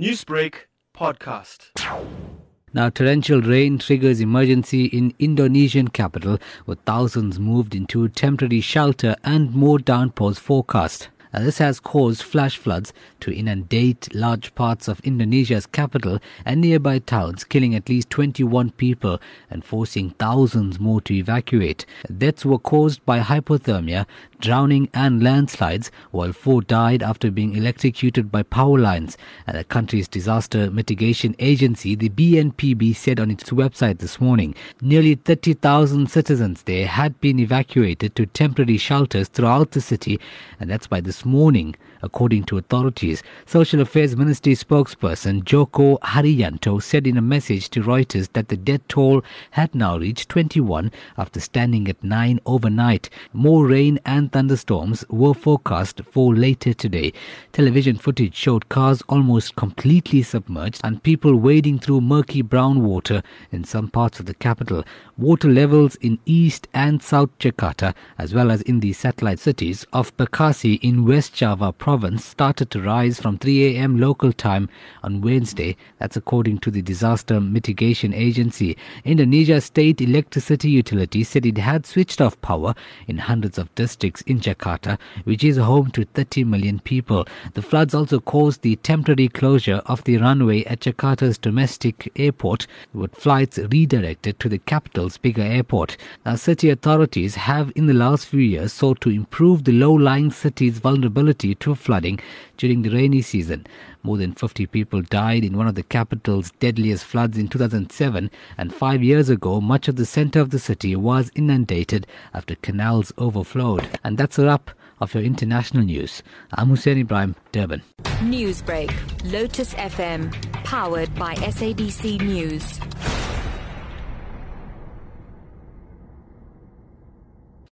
Newsbreak podcast. Now, torrential rain triggers emergency in Indonesian capital, with thousands moved into temporary shelter and more downpours forecast. Uh, this has caused flash floods to inundate large parts of Indonesia's capital and nearby towns, killing at least 21 people and forcing thousands more to evacuate. Deaths were caused by hypothermia, drowning and landslides, while four died after being electrocuted by power lines. And the country's disaster mitigation agency, the BNPB, said on its website this morning nearly 30,000 citizens there had been evacuated to temporary shelters throughout the city, and that's by this morning, according to authorities. Social Affairs Ministry spokesperson Joko Haryanto said in a message to Reuters that the death toll had now reached 21 after standing at 9 overnight. More rain and thunderstorms were forecast for later today. Television footage showed cars almost completely submerged and people wading through murky brown water in some parts of the capital. Water levels in East and South Jakarta, as well as in the satellite cities of Bekasi in West Java province, started to rise from 3 a.m. local time on Wednesday. That's according to the Disaster Mitigation Agency. Indonesia State Electricity Utility said it had switched off power in hundreds of districts in Jakarta, which is home to 30 million people. The floods also caused the temporary closure of the runway at Jakarta's domestic airport, with flights redirected to the capital's bigger airport. Now, city authorities have in the last few years sought to improve the low-lying city's vulnerability to flooding during the rainy season. More than 50 people died in one of the capital's deadliest floods in 2007, and five years ago, much of the center of the city was inundated after canals overflowed. And that's a wrap of your international news. I'm Hoosen Ebrahim, Durban. Newsbreak, Lotus FM, powered by SABC News.